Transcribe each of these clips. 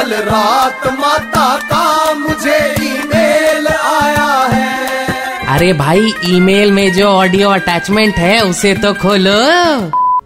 कल रात माता का मुझे ईमेल आया है। अरे भाई ईमेल में जो ऑडियो अटैचमेंट है उसे तो खोलो।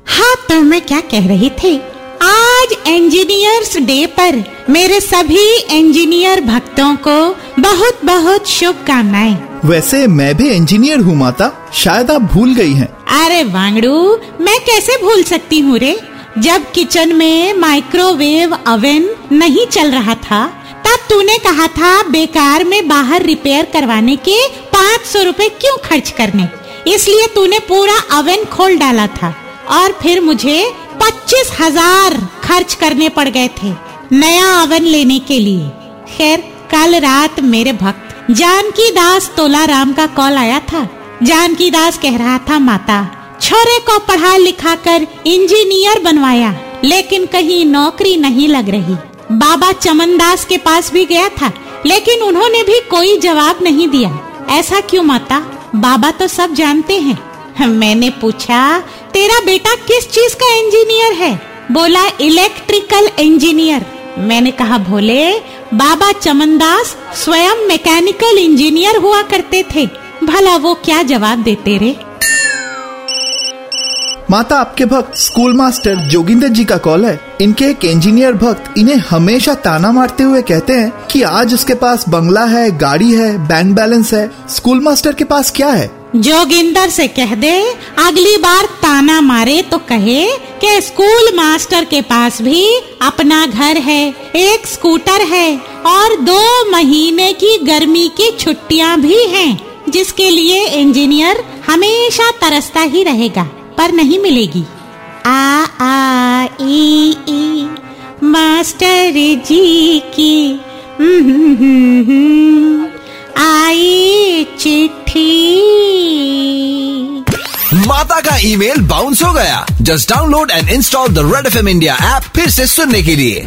हाँ तो मैं क्या कह रही थी? आज इंजीनियर्स डे पर मेरे सभी इंजीनियर भक्तों को बहुत बहुत शुभकामनाएँ। वैसे मैं भी इंजीनियर हूँ माता। शायद आप भूल गई हैं। अरे वांगड़ू मैं कैसे भूल सकती हूँ रे? जब किचन में माइक्रोवेव ओवन नहीं चल रहा था, तब तूने कहा था, बेकार में बाहर रिपेयर करवाने के पाँच सौ रूपए क्यों खर्च करने? इसलिए तूने पूरा ओवन खोल डाला था और फिर मुझे पच्चीस हज़ार खर्च करने पड़ गए थे नया ओवन लेने के लिए। खैर, कल रात मेरे भक्त जानकी दास तोला राम का कॉल आया था। जानकी दास कह रहा था, माता छोरे को पढ़ा लिखा कर इंजीनियर बनवाया, लेकिन कहीं नौकरी नहीं लग रही। बाबा चमन दास के पास भी गया था, लेकिन उन्होंने भी कोई जवाब नहीं दिया। ऐसा क्यों माता? बाबा तो सब जानते हैं। मैंने पूछा, तेरा बेटा किस चीज़ का इंजीनियर है? बोला, इलेक्ट्रिकल इंजीनियर। मैंने कहा, भोले, बाबा चमनदास स्वयं मैकेनिकल इंजीनियर हुआ करते थे। भला वो क्या जवाब देते रे? माता आपके भक्त स्कूल मास्टर जोगिंदर जी का कॉल है। इनके एक इंजीनियर भक्त इन्हें हमेशा ताना मारते हुए कहते हैं कि आज उसके पास बंगला है, गाड़ी है बैंक बैलेंस है। स्कूल मास्टर के पास क्या है? जोगिंदर से कह दे, अगली बार ताना मारे तो कहे कि स्कूल मास्टर के पास भी अपना घर है, एक स्कूटर है और दो महीने की गर्मी की छुट्टियाँ भी हैं, जिसके लिए इंजीनियर हमेशा तरसता ही रहेगा। पर नहीं मिलेगी। आ आ, ई ई, मास्टर जी की आई चिट्ठी। माता का ईमेल बाउंस हो गया। Just download and install the red F M India app फिर से सुनने के लिए।